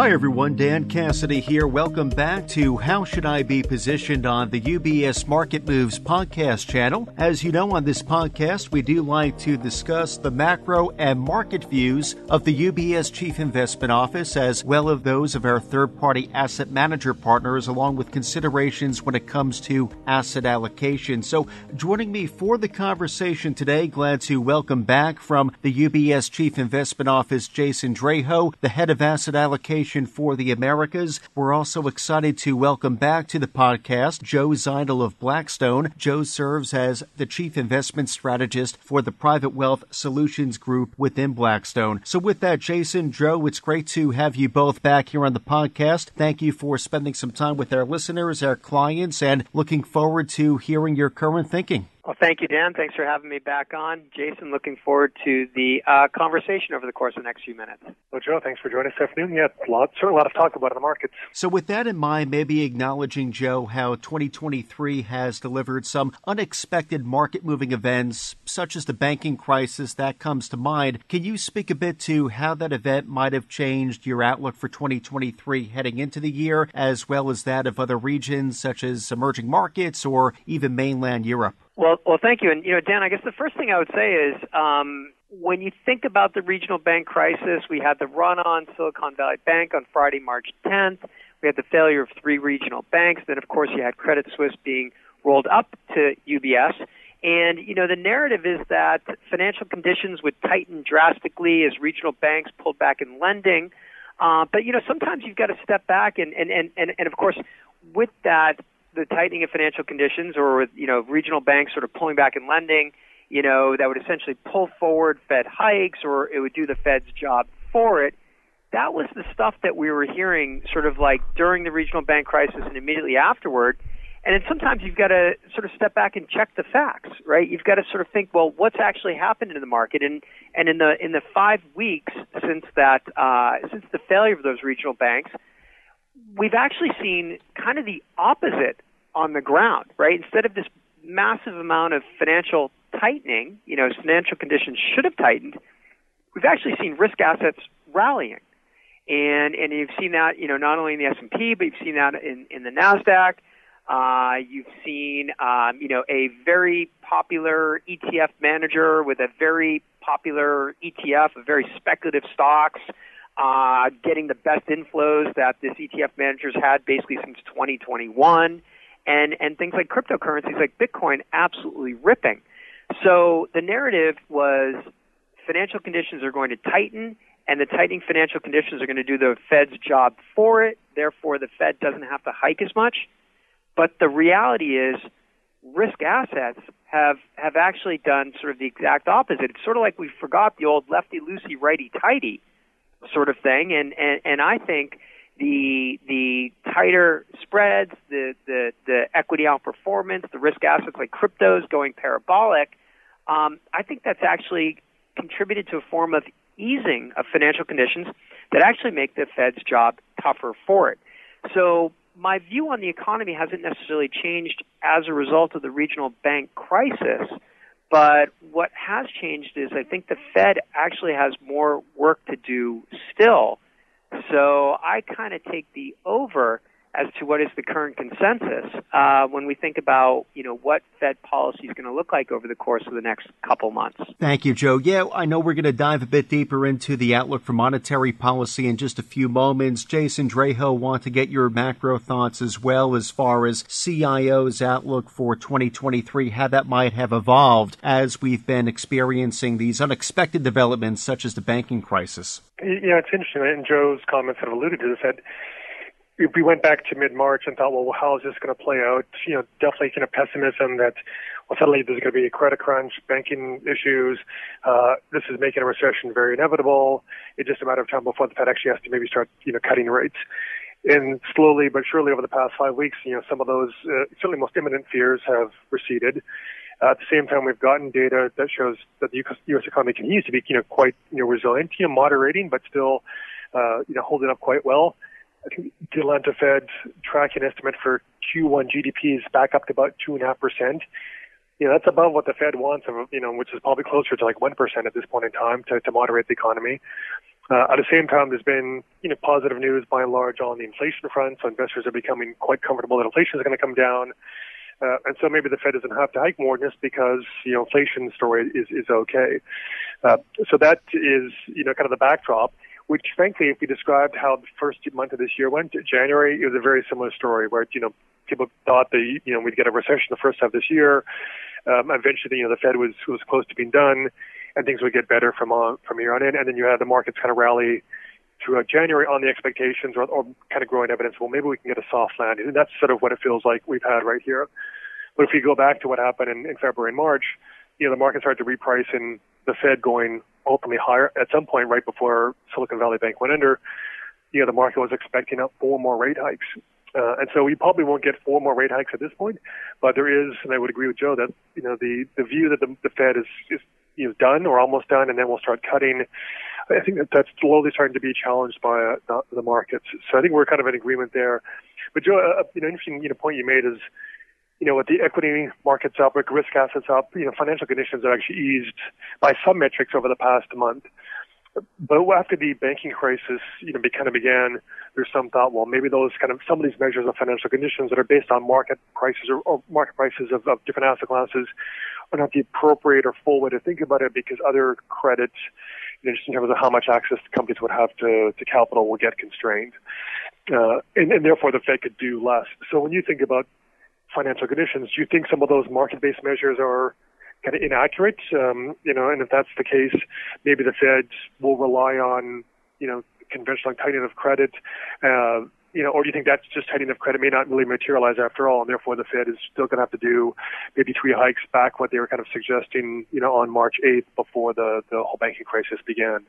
Hi, everyone. Dan Cassidy here. Welcome back to How Should I Be Positioned on the UBS Market Moves podcast channel. As you know, on this podcast, we do like to discuss the macro and market views of the UBS Chief Investment Office, as well as those of our third party asset manager partners, along with considerations when it comes to asset allocation. So, joining me for the conversation today, glad to welcome back from the UBS Chief Investment Office, Jason Draho, the head of asset allocation for the Americas. We're also excited to welcome back to the podcast Joe Zidle of Blackstone. Joe serves as the chief investment strategist for the Private Wealth Solutions Group within Blackstone. So, with that, Jason, Joe, it's great to have you both back here on the podcast. Thank you for spending some time with our listeners, our clients, and looking forward to hearing your current thinking. Well, thank you, Dan. Thanks for having me back on. Jason, looking forward to the uh, conversation over the course of the next few minutes. Well, Joe, thanks for joining us this afternoon. Yeah, a lot, certainly a lot of talk about in the markets. So, with that in mind, maybe acknowledging, Joe, how 2023 has delivered some unexpected market moving events, such as the banking crisis, that comes to mind. Can you speak a bit to how that event might have changed your outlook for 2023 heading into the year, as well as that of other regions, such as emerging markets or even mainland Europe? Well, well, thank you. And you know, Dan, I guess the first thing I would say is um, when you think about the regional bank crisis, we had the run on Silicon Valley Bank on Friday, March 10th. We had the failure of three regional banks. Then, of course, you had Credit Suisse being rolled up to UBS. And, you know, the narrative is that financial conditions would tighten drastically as regional banks pulled back in lending. Uh, but, you know, sometimes you've got to step back and, and, and, and, and of course, with that, the tightening of financial conditions or with, you know, regional banks sort of pulling back in lending, you know, that would essentially pull forward Fed hikes or it would do the Fed's job for it. That was the stuff that we were hearing sort of like during the regional bank crisis and immediately afterward. And then sometimes you've got to sort of step back and check the facts, right? You've got to sort of think, well, what's actually happened in the market? And and in the in the five weeks since that uh, since the failure of those regional banks, we've actually seen kind of the opposite on the ground, right? Instead of this massive amount of financial tightening, you know, financial conditions should have tightened, we've actually seen risk assets rallying. And and you've seen that, you know, not only in the S&P, but you've seen that in, in the NASDAQ. Uh, you've seen, um, you know, a very popular ETF manager with a very popular ETF of very speculative stocks uh, getting the best inflows that this ETF manager's had basically since 2021, and and things like cryptocurrencies like Bitcoin absolutely ripping. So the narrative was financial conditions are going to tighten, and the tightening financial conditions are going to do the Fed's job for it. Therefore, the Fed doesn't have to hike as much. But the reality is, risk assets have have actually done sort of the exact opposite. It's sort of like we forgot the old lefty loosey, righty tighty sort of thing. And, and, and I think the the tighter spreads, the, the, the equity outperformance, the risk assets like cryptos going parabolic, um, I think that's actually contributed to a form of easing of financial conditions that actually make the Fed's job tougher for it. So my view on the economy hasn't necessarily changed as a result of the regional bank crisis. But what has changed is I think the Fed actually has more work to do still. So I kind of take the over as to what is the current consensus uh, when we think about you know what Fed policy is going to look like over the course of the next couple months. Thank you, Joe. Yeah, I know we're going to dive a bit deeper into the outlook for monetary policy in just a few moments. Jason Draho, want to get your macro thoughts as well as far as CIO's outlook for 2023, how that might have evolved as we've been experiencing these unexpected developments such as the banking crisis. Yeah, it's interesting, and Joe's comments have alluded to this. That if we went back to mid-March and thought, well, how is this going to play out? You know, definitely kind of pessimism that, well, suddenly there's going to be a credit crunch, banking issues. Uh, this is making a recession very inevitable. It's just a matter of time before the Fed actually has to maybe start, you know, cutting rates. And slowly but surely over the past five weeks, you know, some of those uh, certainly most imminent fears have receded. Uh, at the same time, we've gotten data that shows that the U.S. economy continues to be, you know, quite, you know, resilient, you know, moderating, but still, uh, you know, holding up quite well. I think the Fed tracking estimate for Q1 GDP is back up to about two and a half percent. You know, that's above what the Fed wants, of you know, which is probably closer to like one percent at this point in time to, to moderate the economy. Uh, at the same time, there's been you know positive news by and large on the inflation front, so investors are becoming quite comfortable that inflation is going to come down. Uh, and so maybe the Fed doesn't have to hike more just because you know inflation story is is okay. Uh, so that is you know kind of the backdrop. Which, frankly, if we described how the first month of this year went, January, it was a very similar story where you know people thought that you know we'd get a recession the first half of this year. Um, eventually, you know, the Fed was was close to being done, and things would get better from on from here on in. And then you had the markets kind of rally throughout January on the expectations or, or kind of growing evidence. Well, maybe we can get a soft landing, and that's sort of what it feels like we've had right here. But if you go back to what happened in, in February and March, you know, the market started to reprice in the Fed going ultimately higher at some point right before Silicon Valley Bank went under. You know, the market was expecting up four more rate hikes. Uh, and so we probably won't get four more rate hikes at this point, but there is, and I would agree with Joe that you know the the view that the, the Fed is is you know, done or almost done, and then we'll start cutting. I think that that's slowly starting to be challenged by uh, the, the markets. So I think we're kind of in agreement there. But Joe, uh, you know, interesting you know point you made is you know, with the equity markets up, with risk assets up, you know, financial conditions are actually eased by some metrics over the past month. But after the banking crisis, you know, kind of began, there's some thought, well, maybe those kind of some of these measures of financial conditions that are based on market prices or, or market prices of, of different asset classes are not the appropriate or full way to think about it because other credits, you know, just in terms of how much access companies would have to, to capital will get constrained. Uh, and, and therefore the Fed could do less. So when you think about financial conditions, do you think some of those market-based measures are kind of inaccurate. Um, you know, and if that's the case, maybe the Fed will rely on, you know, conventional tightening of credit. Uh, you know, or do you think that's just tightening of credit may not really materialize after all, and therefore the Fed is still going to have to do maybe three hikes back what they were kind of suggesting, you know, on March 8th before the the whole banking crisis began.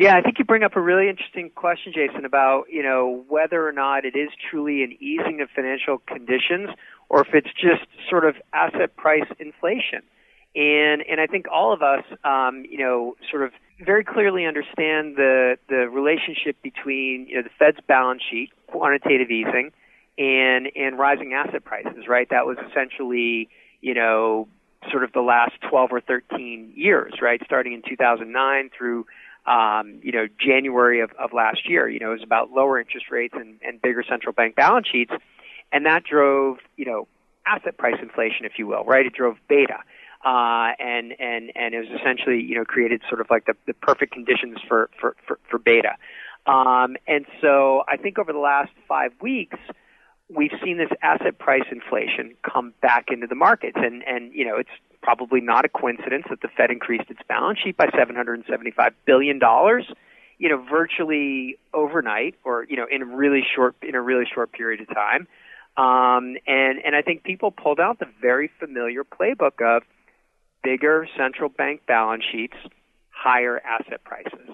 Yeah, I think you bring up a really interesting question, Jason, about you know whether or not it is truly an easing of financial conditions, or if it's just sort of asset price inflation. And and I think all of us, um, you know, sort of very clearly understand the the relationship between you know the Fed's balance sheet, quantitative easing, and and rising asset prices. Right, that was essentially you know sort of the last 12 or 13 years, right, starting in 2009 through um, you know January of, of last year. You know, it was about lower interest rates and, and bigger central bank balance sheets, and that drove you know asset price inflation, if you will, right? It drove beta uh, and and and it was essentially you know created sort of like the, the perfect conditions for for for, for beta. Um, and so I think over the last five weeks, we've seen this asset price inflation come back into the markets, and and you know it's probably not a coincidence that the Fed increased its balance sheet by 775 billion dollars, you know, virtually overnight, or you know, in a really short in a really short period of time. Um, and and I think people pulled out the very familiar playbook of bigger central bank balance sheets, higher asset prices.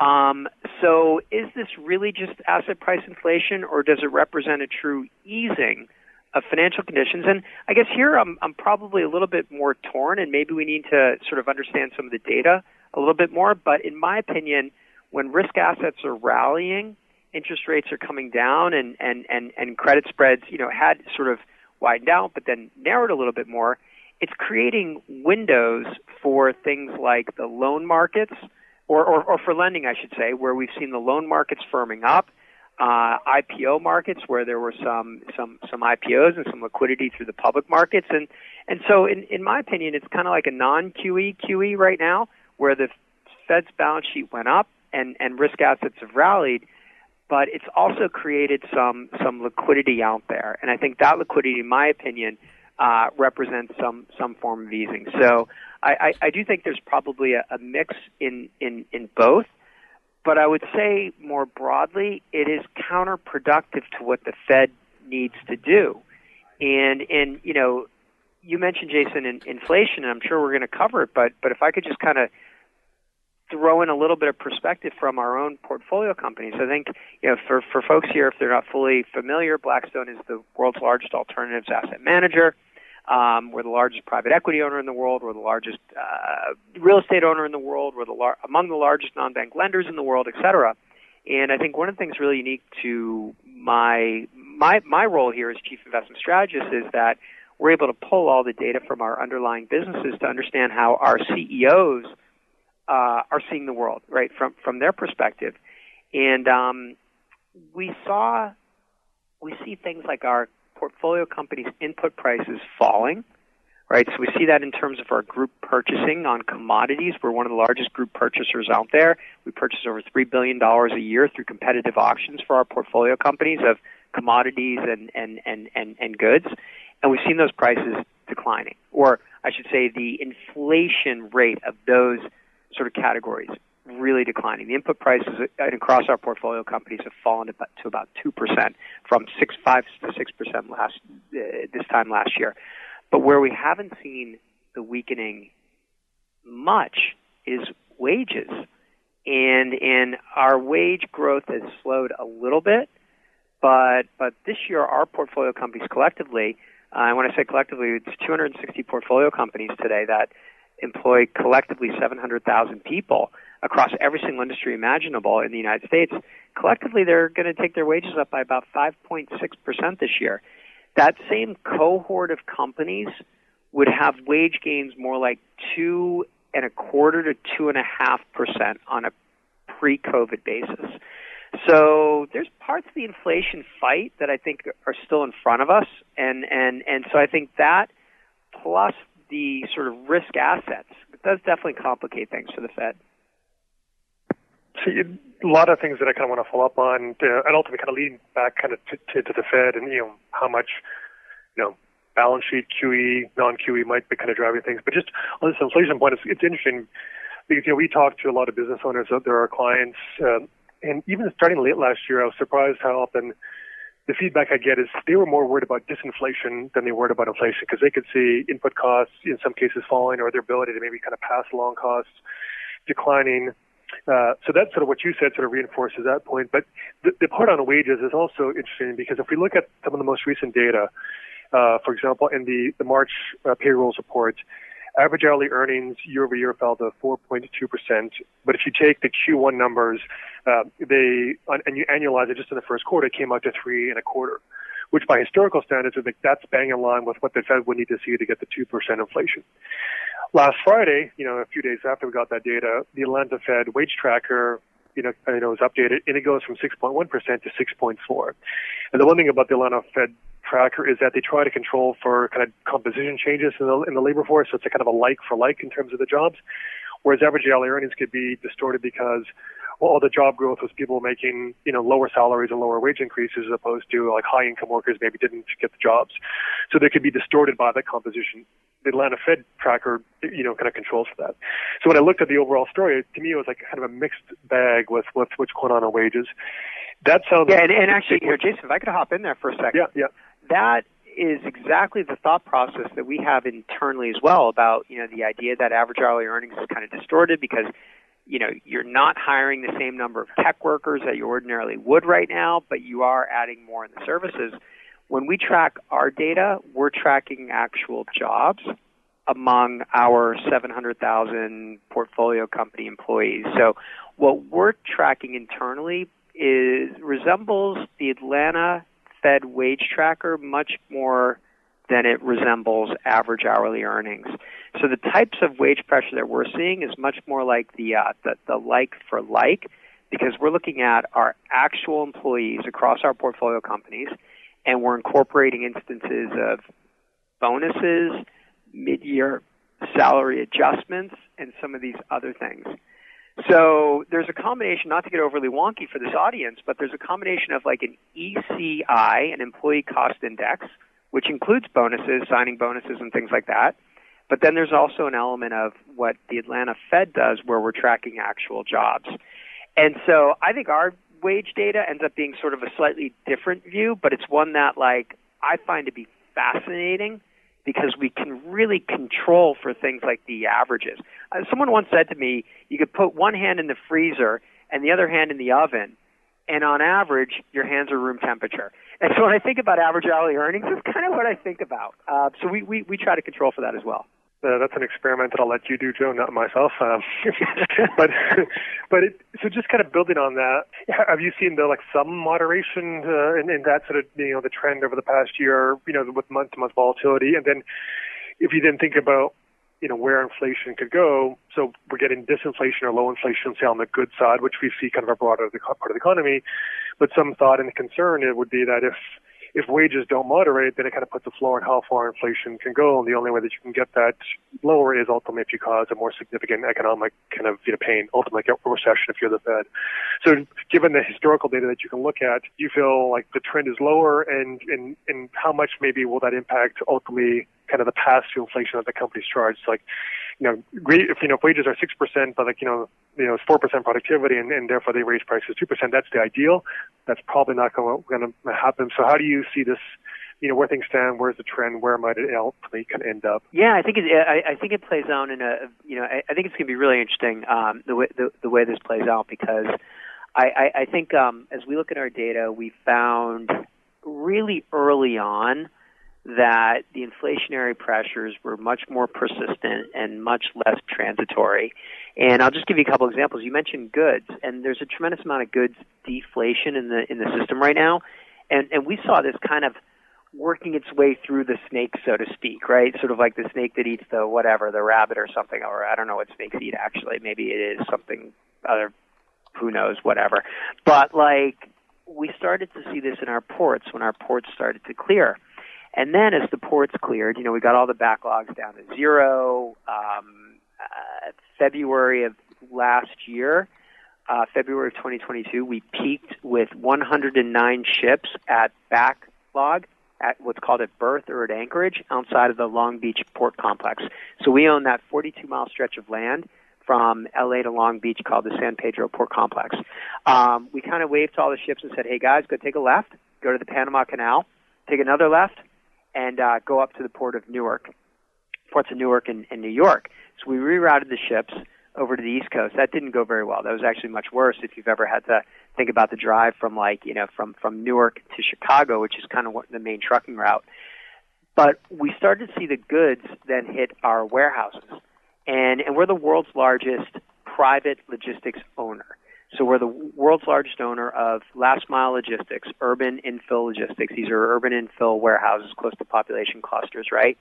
Um, so, is this really just asset price inflation, or does it represent a true easing of financial conditions? And I guess here I'm, I'm probably a little bit more torn, and maybe we need to sort of understand some of the data a little bit more. But in my opinion, when risk assets are rallying, interest rates are coming down, and, and, and, and credit spreads, you know, had sort of widened out, but then narrowed a little bit more it's creating windows for things like the loan markets, or, or, or for lending, I should say, where we've seen the loan markets firming up, uh, IPO markets where there were some some some IPOs and some liquidity through the public markets, and and so in in my opinion, it's kind of like a non QE QE right now, where the Fed's balance sheet went up and and risk assets have rallied but it's also created some some liquidity out there. And I think that liquidity, in my opinion, uh, represents some some form of easing. So I, I, I do think there's probably a, a mix in, in, in both. But I would say more broadly, it is counterproductive to what the Fed needs to do. And and you know, you mentioned Jason in, inflation, and I'm sure we're going to cover it. But but if I could just kind of throw in a little bit of perspective from our own portfolio companies. I think, you know, for, for folks here, if they're not fully familiar, Blackstone is the world's largest alternatives asset manager. Um, we're the largest private equity owner in the world. We're the largest uh, real estate owner in the world. We're the lar- among the largest non-bank lenders in the world, et cetera. And I think one of the things really unique to my my my role here as chief investment strategist is that we're able to pull all the data from our underlying businesses to understand how our CEOs uh, are seeing the world, right, from from their perspective, and um, we saw we see things like our portfolio companies' input prices falling, right? So we see that in terms of our group purchasing on commodities. We're one of the largest group purchasers out there. We purchase over three billion dollars a year through competitive auctions for our portfolio companies of commodities and and and and, and goods, and we've seen those prices declining, or I should say, the inflation rate of those sort of categories really declining. The input prices across our portfolio companies have fallen to about, 2% from 6, 5 to 6% last, uh, this time last year. But where we haven't seen the weakening much is wages. And, and our wage growth has slowed a little bit, but, but this year our portfolio companies collectively, uh, when I say collectively, it's 260 portfolio companies today that employ collectively 700,000 people across every single industry imaginable in the United States, collectively they're going to take their wages up by about 5.6% this year. That same cohort of companies would have wage gains more like two and a quarter to two and a half percent on a pre-COVID basis. So there's parts of the inflation fight that I think are still in front of us, and and and so I think that plus the sort of risk assets does definitely complicate things for the Fed. So you, a lot of things that I kind of want to follow up on, and ultimately kind of leading back kind of to, to, to the Fed and you know how much you know balance sheet QE, non-QE might be kind of driving things. But just on this inflation point, it's, it's interesting because you know we talk to a lot of business owners out there, our clients, um, and even starting late last year, I was surprised how often the feedback I get is they were more worried about disinflation than they were about inflation because they could see input costs in some cases falling or their ability to maybe kind of pass along costs declining. Uh, so that's sort of what you said sort of reinforces that point. But the, the part on wages is also interesting because if we look at some of the most recent data, uh, for example, in the, the March uh, payrolls report, average hourly earnings year over year fell to 4.2%. But if you take the Q1 numbers, uh, they, and you annualize it just in the first quarter, it came out to three and a quarter, which by historical standards would make that's bang in line with what the Fed would need to see to get the 2% inflation. Last Friday, you know, a few days after we got that data, the Atlanta Fed wage tracker, you know, you know, was updated and it goes from 6.1% to 6.4. And the one thing about the Atlanta Fed tracker is that they try to control for kind of composition changes in the, in the labor force. So it's a kind of a like for like in terms of the jobs. Whereas average hourly earnings could be distorted because well, all the job growth was people making, you know, lower salaries and lower wage increases as opposed to like high income workers maybe didn't get the jobs. So they could be distorted by that composition. The Atlanta Fed tracker, you know, kind of controls for that. So when I looked at the overall story, to me it was like kind of a mixed bag with, with what's going on in wages. That sounds yeah, and, and actually, you know, Jason, if I could hop in there for a second. Yeah, yeah. That is exactly the thought process that we have internally as well about you know the idea that average hourly earnings is kind of distorted because you know you're not hiring the same number of tech workers that you ordinarily would right now, but you are adding more in the services. When we track our data, we're tracking actual jobs among our 700,000 portfolio company employees. So what we're tracking internally is resembles the Atlanta Fed wage tracker much more than it resembles average hourly earnings. So the types of wage pressure that we're seeing is much more like the uh, the, the like for like, because we're looking at our actual employees across our portfolio companies, and we're incorporating instances of bonuses, mid-year salary adjustments, and some of these other things. So there's a combination, not to get overly wonky for this audience, but there's a combination of like an ECI, an employee cost index, which includes bonuses, signing bonuses, and things like that. But then there's also an element of what the Atlanta Fed does where we're tracking actual jobs. And so I think our wage data ends up being sort of a slightly different view, but it's one that like I find to be fascinating because we can really control for things like the averages. Uh, someone once said to me, you could put one hand in the freezer and the other hand in the oven, and on average, your hands are room temperature. And so when I think about average hourly earnings, that's kind of what I think about. Uh, so we, we, we try to control for that as well. Uh, that's an experiment that I'll let you do, Joe, not myself. Um, but but it, so just kind of building on that, have you seen the like some moderation uh, in, in that sort of you know the trend over the past year, you know, with month to month volatility, and then if you then think about you know where inflation could go. So we're getting disinflation or low inflation, say on the good side, which we see kind of a broader part of the economy. But some thought and concern it would be that if if wages don't moderate, then it kind of puts a floor on how far inflation can go. And the only way that you can get that lower is ultimately if you cause a more significant economic kind of you know, pain, ultimately a recession if you're the Fed. So given the historical data that you can look at, you feel like the trend is lower and, and, and how much maybe will that impact ultimately kind of the pass to inflation that the company's charged? Like, you know, great, if you know if wages are six percent, but like you know, you know, it's four percent productivity, and, and therefore they raise prices two percent. That's the ideal. That's probably not going to happen. So how do you see this? You know, where things stand, where's the trend, where might it ultimately kind of end up? Yeah, I think it. I, I think it plays out in a. You know, I, I think it's going to be really interesting um, the way the, the way this plays out because I, I, I think um, as we look at our data, we found really early on that the inflationary pressures were much more persistent and much less transitory. And I'll just give you a couple examples. You mentioned goods, and there's a tremendous amount of goods deflation in the in the system right now, and and we saw this kind of working its way through the snake, so to speak, right? Sort of like the snake that eats the whatever, the rabbit or something, or I don't know what snakes eat actually. Maybe it is something other, who knows, whatever. But like we started to see this in our ports when our ports started to clear and then as the ports cleared, you know, we got all the backlogs down to zero. Um, uh, February of last year, uh, February of 2022, we peaked with 109 ships at backlog at what's called at berth or at anchorage outside of the Long Beach port complex. So we own that 42 mile stretch of land from LA to Long Beach called the San Pedro Port Complex. Um, we kind of waved to all the ships and said, hey guys, go take a left, go to the Panama Canal, take another left, and uh, go up to the port of Newark, ports of Newark and, and New York. So we rerouted the ships over to the East Coast. That didn't go very well. That was actually much worse if you've ever had to think about the drive from like you know from from Newark to Chicago, which is kind of what the main trucking route. But we started to see the goods then hit our warehouses, and and we're the world's largest private logistics owner. So we're the world's largest owner of last mile logistics, urban infill logistics. These are urban infill warehouses close to population clusters, right?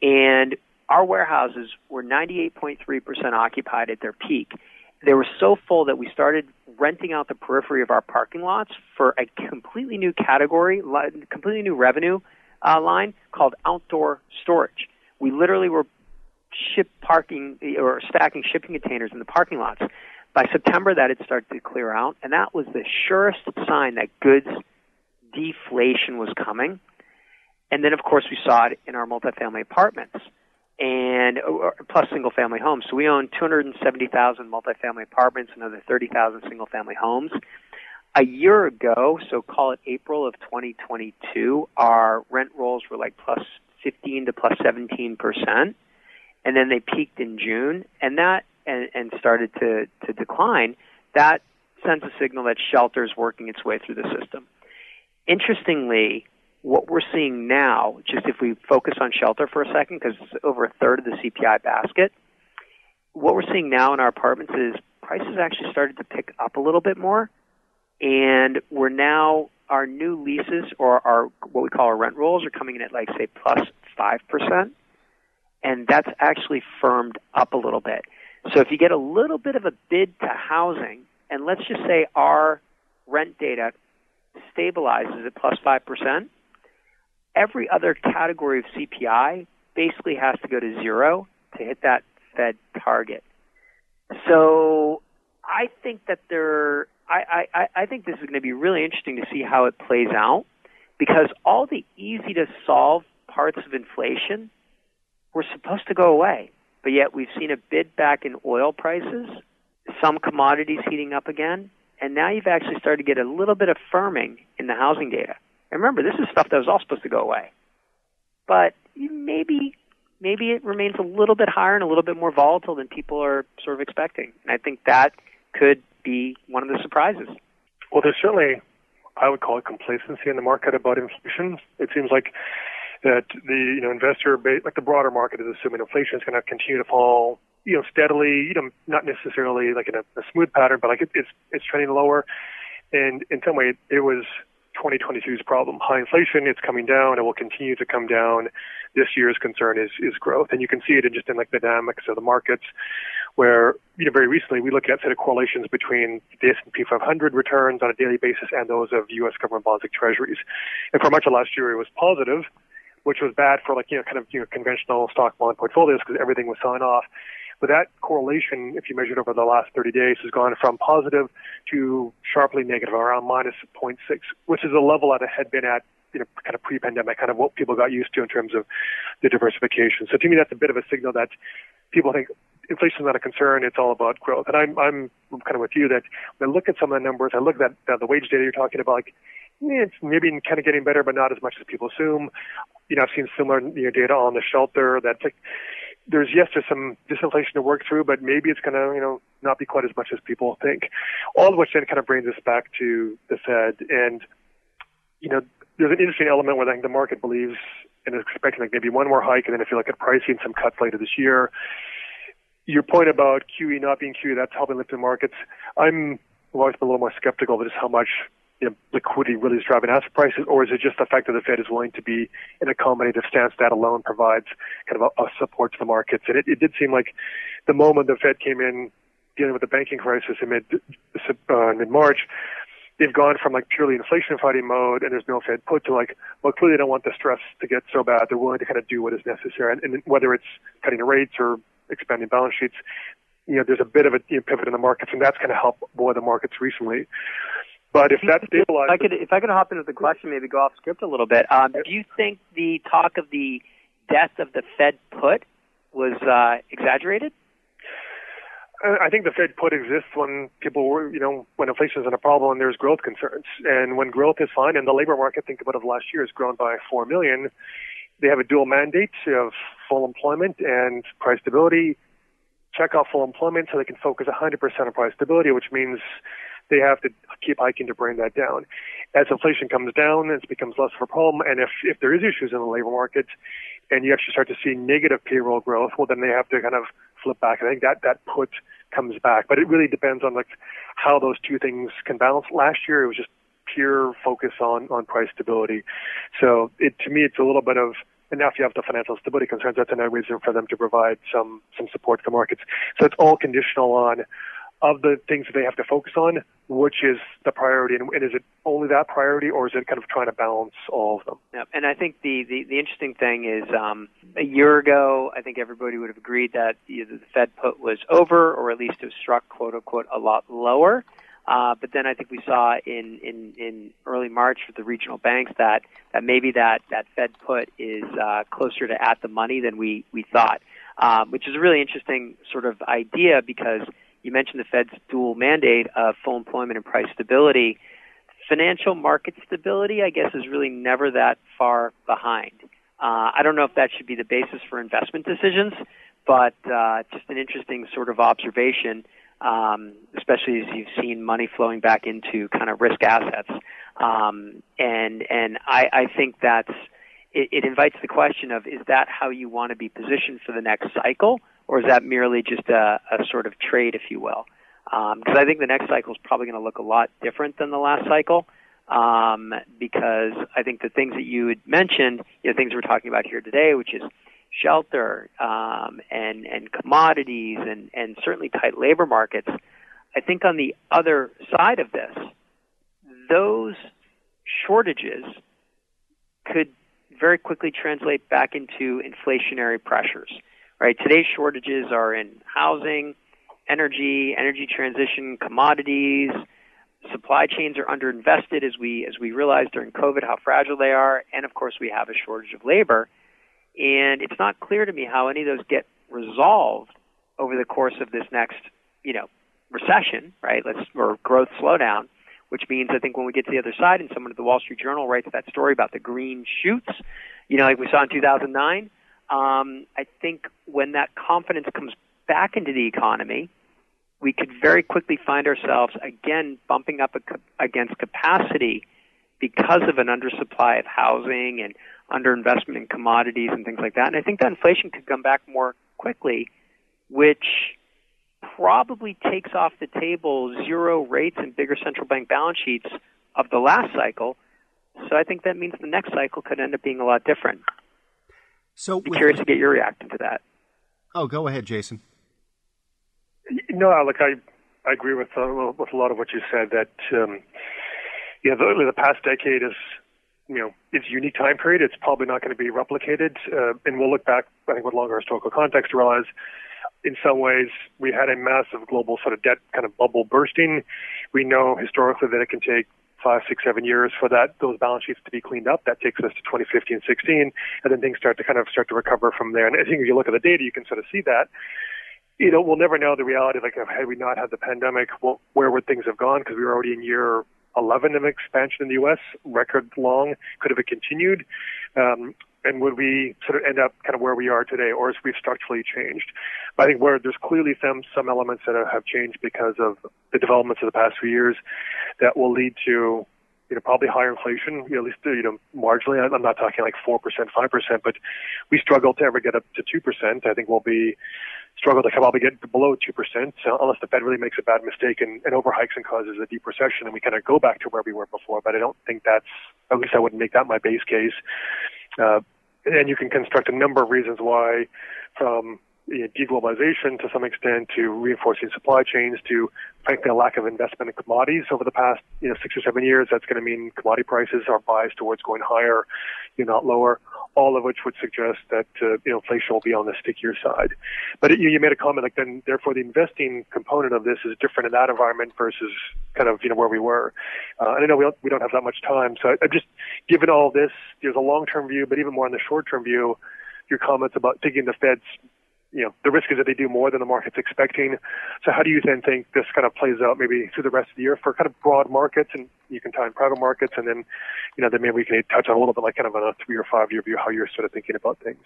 And our warehouses were 98.3% occupied at their peak. They were so full that we started renting out the periphery of our parking lots for a completely new category, completely new revenue uh, line called outdoor storage. We literally were ship parking or stacking shipping containers in the parking lots. By September, that had started to clear out, and that was the surest sign that goods deflation was coming. And then, of course, we saw it in our multifamily apartments and uh, uh, plus single family homes. So we own 270,000 multifamily apartments, and another 30,000 single family homes. A year ago, so call it April of 2022, our rent rolls were like plus 15 to plus 17 percent, and then they peaked in June, and that and, and started to, to decline, that sends a signal that shelter is working its way through the system. Interestingly, what we're seeing now, just if we focus on shelter for a second, because it's over a third of the CPI basket, what we're seeing now in our apartments is prices actually started to pick up a little bit more, and we're now our new leases or our what we call our rent rolls are coming in at like say plus five percent, and that's actually firmed up a little bit. So if you get a little bit of a bid to housing, and let's just say our rent data stabilizes at plus 5%, every other category of CPI basically has to go to zero to hit that Fed target. So I think that there, I, I, I think this is going to be really interesting to see how it plays out because all the easy to solve parts of inflation were supposed to go away but yet we've seen a bid back in oil prices, some commodities heating up again, and now you've actually started to get a little bit of firming in the housing data. And remember, this is stuff that was all supposed to go away. But maybe maybe it remains a little bit higher and a little bit more volatile than people are sort of expecting. And I think that could be one of the surprises. Well, there's certainly, I would call it complacency in the market about inflation. It seems like that the you know investor like the broader market is assuming inflation is going to continue to fall you know steadily you know not necessarily like in a, a smooth pattern but like it, it's it's trending lower. And in some way it was 2022's problem. High inflation it's coming down. It will continue to come down. This year's concern is is growth, and you can see it in just in like the dynamics of the markets, where you know very recently we looked at set of correlations between the S&P 500 returns on a daily basis and those of U.S. government bonds like Treasuries, and for much of last year it was positive, which was bad for like you know kind of you know conventional stock bond portfolios because everything was selling off. But that correlation, if you measured over the last 30 days, has gone from positive to sharply negative, around minus 0.6, which is a level that it had been at you know, kind of pre-pandemic, kind of what people got used to in terms of the diversification. So to me, that's a bit of a signal that people think inflation is not a concern. It's all about growth. And I'm, I'm kind of with you that when I look at some of the numbers, I look at that, the wage data you're talking about, like, it's maybe kind of getting better, but not as much as people assume. You know, I've seen similar you know, data on the shelter that like, there's yes, there's some disinflation to work through, but maybe it's going to, you know, not be quite as much as people think. All of which then kind of brings us back to the Fed. And, you know, there's an interesting element where I think the market believes and is expecting like maybe one more hike, and then if you look at pricing some cuts later this year, your point about QE not being QE, that's helping lift the markets. I'm always been a little more skeptical of just how much you know, liquidity really is driving asset prices, or is it just the fact that the Fed is willing to be in a accommodative stance that alone provides kind of a, a support to the markets? And it, it did seem like the moment the Fed came in dealing with the banking crisis in mid uh, mid March, they've gone from like purely inflation fighting mode and there's no Fed put to like, well, clearly they don't want the stress to get so bad. They're willing to kind of do what is necessary. And, and whether it's cutting rates or expanding balance sheets, you know, there's a bit of a you know, pivot in the markets and that's kind of helped buoy the markets recently. But if that stabilizes, if I could, if I could hop into the question, maybe go off script a little bit. Um, do you think the talk of the death of the Fed put was uh, exaggerated? I think the Fed put exists when people were, you know, when inflation isn't a problem and there's growth concerns. And when growth is fine, and the labor market, think about it, last year has grown by 4 million, they have a dual mandate of full employment and price stability. Check off full employment so they can focus 100% on price stability, which means they have to keep hiking to bring that down. As inflation comes down, it becomes less of a problem. And if, if there is issues in the labor market and you actually start to see negative payroll growth, well, then they have to kind of flip back. I think that, that put comes back. But it really depends on like how those two things can balance. Last year it was just pure focus on on price stability. So it to me it's a little bit of and now if you have the financial stability concerns, that's another reason for them to provide some some support to the markets. So it's all conditional on of the things that they have to focus on, which is the priority, and, is it only that priority, or is it kind of trying to balance all of them? Yeah, and I think the the, the interesting thing is, um, a year ago, I think everybody would have agreed that either the Fed put was over, or at least it was struck quote unquote a lot lower. Uh, but then I think we saw in, in, in early March with the regional banks that, that maybe that, that Fed put is uh, closer to at the money than we, we thought, um, which is a really interesting sort of idea because you mentioned the Fed's dual mandate of full employment and price stability. Financial market stability, I guess, is really never that far behind. Uh, I don't know if that should be the basis for investment decisions, but uh, just an interesting sort of observation, um, especially as you've seen money flowing back into kind of risk assets. Um, and and I, I think that's it, it invites the question of is that how you want to be positioned for the next cycle? Or is that merely just a, a sort of trade, if you will? Because um, I think the next cycle is probably going to look a lot different than the last cycle. Um, because I think the things that you had mentioned, you know, things we're talking about here today, which is shelter um, and and commodities and and certainly tight labor markets. I think on the other side of this, those shortages could very quickly translate back into inflationary pressures right? Today's shortages are in housing, energy, energy transition, commodities. Supply chains are underinvested as we as we realized during COVID how fragile they are, and of course we have a shortage of labor. And it's not clear to me how any of those get resolved over the course of this next, you know, recession, right? Let's or growth slowdown, which means I think when we get to the other side, and someone at the Wall Street Journal writes that story about the green shoots, you know, like we saw in 2009, um, I think when that confidence comes back into the economy, we could very quickly find ourselves again bumping up against capacity because of an undersupply of housing and underinvestment in commodities and things like that. And I think that inflation could come back more quickly, which probably takes off the table zero rates and bigger central bank balance sheets of the last cycle. So I think that means the next cycle could end up being a lot different. So, be curious to get your reaction to that. Oh, go ahead, Jason. No, Alec, I I agree with uh, with a lot of what you said. That um, yeah, the, the past decade is you know it's a unique time period. It's probably not going to be replicated, uh, and we'll look back I think with longer historical context to realize in some ways we had a massive global sort of debt kind of bubble bursting. We know historically that it can take five, six, seven years for that those balance sheets to be cleaned up. That takes us to 2015, 16, and then things start to kind of start to recover from there. And I think if you look at the data, you can sort of see that. You know, we'll never know the reality. Like, had we not had the pandemic, well, where would things have gone? Because we were already in year 11 of expansion in the U.S., record long. Could have it continued? Um, and would we sort of end up kind of where we are today, or as we've structurally changed? But I think where there's clearly some some elements that have changed because of the developments of the past few years that will lead to you know probably higher inflation, you know, at least you know marginally. I'm not talking like four percent, five percent, but we struggle to ever get up to two percent. I think we'll be struggle to probably get below 2%, so unless the Fed really makes a bad mistake and, and overhikes and causes a deep recession, and we kind of go back to where we were before. But I don't think that's, at least I wouldn't make that my base case. Uh, and you can construct a number of reasons why, from know, deglobalization to some extent to reinforcing supply chains to frankly a lack of investment in commodities over the past you know six or seven years that's going to mean commodity prices are biased towards going higher you know not lower all of which would suggest that uh, you know inflation will be on the stickier side. But it, you, you made a comment like then therefore the investing component of this is different in that environment versus kind of you know where we were. Uh, and I know we don't, we don't have that much time, so I, I'm just given all this, there's a long term view, but even more on the short term view, your comments about thinking the Fed's you know, the risk is that they do more than the market's expecting. So how do you then think this kind of plays out maybe through the rest of the year for kind of broad markets and you can tie in private markets and then, you know, then maybe we can touch on a little bit like kind of on a three or five year view how you're sort of thinking about things.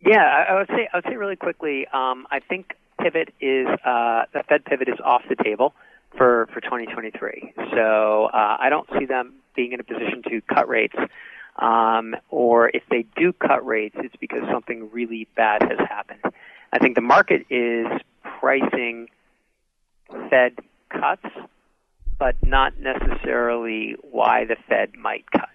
Yeah, I would say I would say really quickly. Um, I think pivot is uh, the Fed pivot is off the table for for 2023. So uh, I don't see them being in a position to cut rates um, or if they do cut rates, it's because something really bad has happened. I think the market is pricing Fed cuts, but not necessarily why the Fed might cut,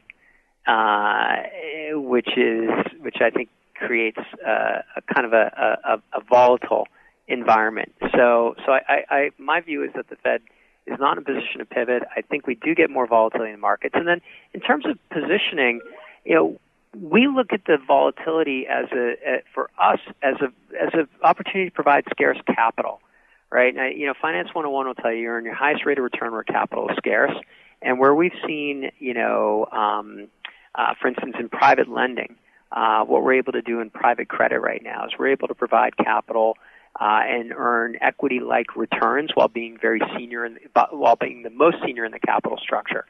uh, which is which I think creates a, a kind of a, a, a volatile environment. So, so I, I, I, my view is that the Fed is not in a position to pivot. I think we do get more volatility in the markets. And then in terms of positioning, you know, we look at the volatility as a, a for us as a as an opportunity to provide scarce capital, right? Now, you know, Finance 101 will tell you you earn your highest rate of return where capital is scarce, and where we've seen, you know, um, uh, for instance, in private lending, uh, what we're able to do in private credit right now is we're able to provide capital uh, and earn equity-like returns while being very senior in, while being the most senior in the capital structure.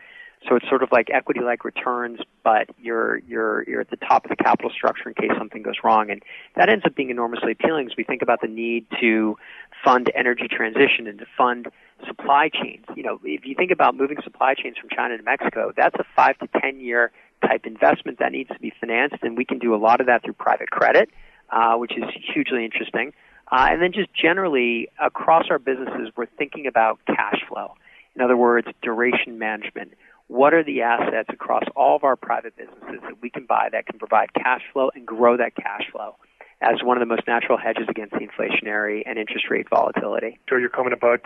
So it's sort of like equity-like returns, but you're you're you're at the top of the capital structure in case something goes wrong, and that ends up being enormously appealing as we think about the need to fund energy transition and to fund supply chains. You know, if you think about moving supply chains from China to Mexico, that's a five to ten year type investment that needs to be financed, and we can do a lot of that through private credit, uh, which is hugely interesting. Uh, and then just generally across our businesses, we're thinking about cash flow. In other words, duration management. What are the assets across all of our private businesses that we can buy that can provide cash flow and grow that cash flow as one of the most natural hedges against the inflationary and interest rate volatility? So you're comment about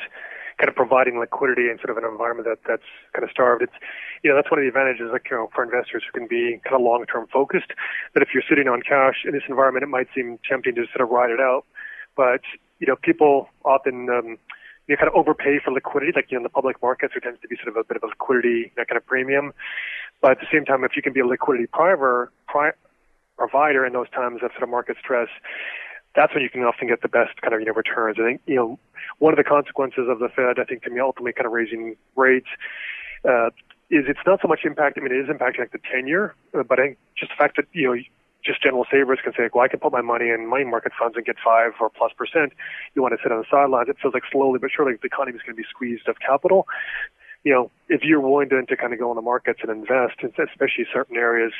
kind of providing liquidity in sort of an environment that that's kind of starved. It's you know that's one of the advantages like you know for investors who can be kind of long term focused. That if you're sitting on cash in this environment, it might seem tempting to sort of ride it out, but you know people often um, you kind of overpay for liquidity, like you know in the public markets, there tends to be sort of a bit of a liquidity that kind of premium. But at the same time, if you can be a liquidity priver, pri- provider in those times of sort of market stress, that's when you can often get the best kind of you know returns. I think you know one of the consequences of the Fed, I think, to me, ultimately kind of raising rates. Uh, is it's not so much impact. I mean, it is impacting like the ten-year, uh, but I think just the fact that you know just general savers can say, well, I can put my money in money market funds and get five or plus percent. You want to sit on the sidelines. It feels like slowly but surely the economy is going to be squeezed of capital. You know, if you're willing to, to kind of go in the markets and invest, especially certain areas,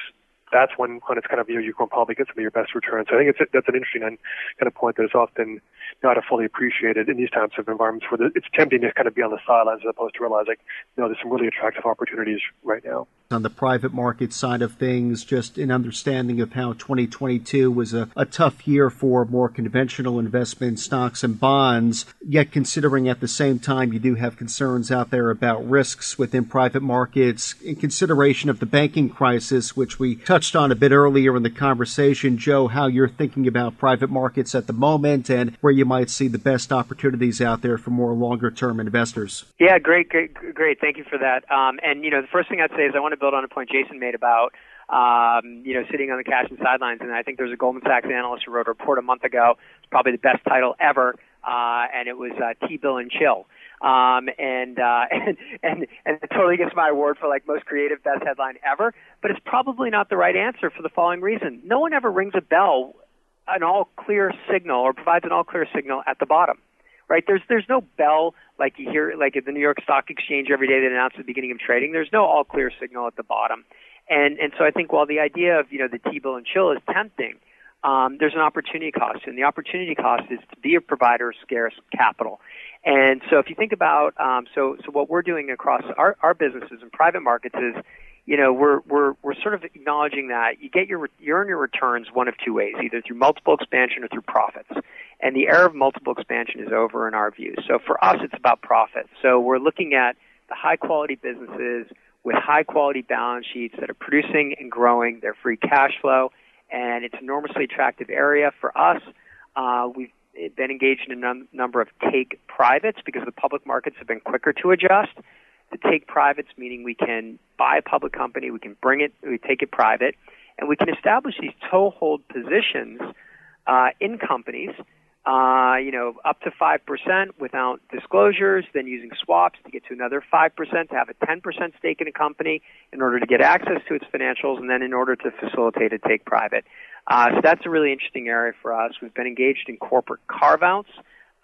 that's when, when it's kind of, you know, you can probably get some of your best returns. So I think it's, that's an interesting kind of point that is often not fully appreciated in these types of environments where it's tempting to kind of be on the sidelines as opposed to realizing, you know, there's some really attractive opportunities right now. On the private market side of things, just an understanding of how 2022 was a, a tough year for more conventional investment stocks and bonds, yet considering at the same time you do have concerns out there about risks within private markets in consideration of the banking crisis, which we touched on a bit earlier in the conversation. Joe, how you're thinking about private markets at the moment and where you might see the best opportunities out there for more longer term investors. Yeah, great, great, great. Thank you for that. Um, and, you know, the first thing I'd say is I want to build on a point Jason made about um, you know, sitting on the cash and sidelines. And I think there's a Goldman Sachs analyst who wrote a report a month ago. It's probably the best title ever, uh, and it was uh, T-bill and chill. Um, and, uh, and and and it totally gets my award for like most creative best headline ever. But it's probably not the right answer for the following reason: no one ever rings a bell, an all clear signal, or provides an all clear signal at the bottom right? There's there's no bell like you hear like at the New York Stock Exchange every day that announces the beginning of trading. There's no all clear signal at the bottom, and and so I think while the idea of you know the T-bill and chill is tempting, um, there's an opportunity cost, and the opportunity cost is to be a provider of scarce capital. And so if you think about um, so so what we're doing across our, our businesses and private markets is you know, we're we're we're sort of acknowledging that you get your you earn your returns one of two ways, either through multiple expansion or through profits. And the era of multiple expansion is over in our view. So for us, it's about profit. So we're looking at the high quality businesses with high quality balance sheets that are producing and growing their free cash flow, and it's an enormously attractive area for us. Uh, we've been engaged in a num- number of take privates because the public markets have been quicker to adjust to take privates, meaning we can buy a public company, we can bring it, we take it private, and we can establish these toehold positions uh, in companies, uh, you know, up to 5% without disclosures, then using swaps to get to another 5%, to have a 10% stake in a company in order to get access to its financials, and then in order to facilitate a take private. Uh, so that's a really interesting area for us. We've been engaged in corporate carve outs,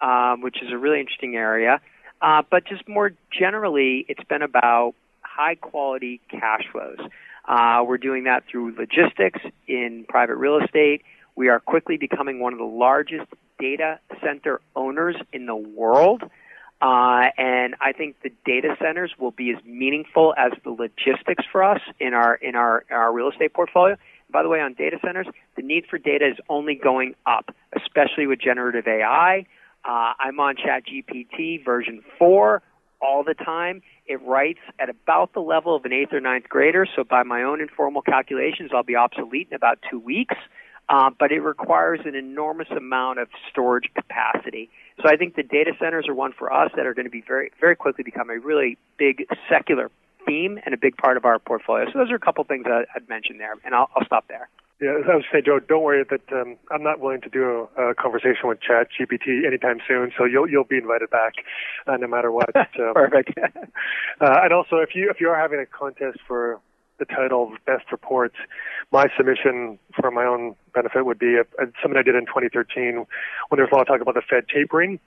um, which is a really interesting area. Uh, but just more generally, it's been about high quality cash flows. Uh, we're doing that through logistics in private real estate. We are quickly becoming one of the largest data center owners in the world. Uh, and I think the data centers will be as meaningful as the logistics for us in our in our, our real estate portfolio. By the way, on data centers, the need for data is only going up, especially with generative AI. Uh, I'm on ChatGPT version 4 all the time. It writes at about the level of an eighth or ninth grader, so by my own informal calculations, I'll be obsolete in about two weeks. Uh, but it requires an enormous amount of storage capacity. So I think the data centers are one for us that are going to be very, very quickly become a really big secular theme and a big part of our portfolio. So those are a couple things I'd mention there, and I'll, I'll stop there. Yeah, I was saying, Joe, don't worry that um, I'm not willing to do a, a conversation with Chat GPT anytime soon. So you'll you'll be invited back, uh, no matter what. Um, Perfect. uh, and also, if you if you are having a contest for the title of best reports, my submission for my own benefit would be a, a, something I did in 2013 when there was a lot of talk about the Fed tapering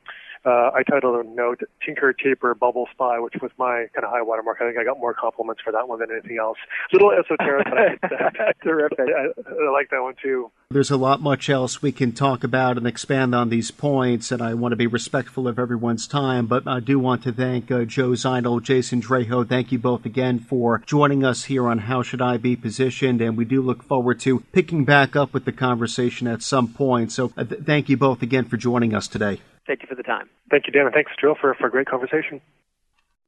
uh, I titled a note Tinker Taper Bubble Spy, which was my kind of high watermark. I think I got more compliments for that one than anything else. A little esoteric, but I, terrific. I, I like that one too. There's a lot much else we can talk about and expand on these points, and I want to be respectful of everyone's time, but I do want to thank uh, Joe Zidle, Jason Draho. Thank you both again for joining us here on How Should I Be Positioned, and we do look forward to picking back up with the conversation at some point. So uh, th- thank you both again for joining us today. Thank you for the time. Thank you, Dan, and thanks, Drill, for, for a great conversation.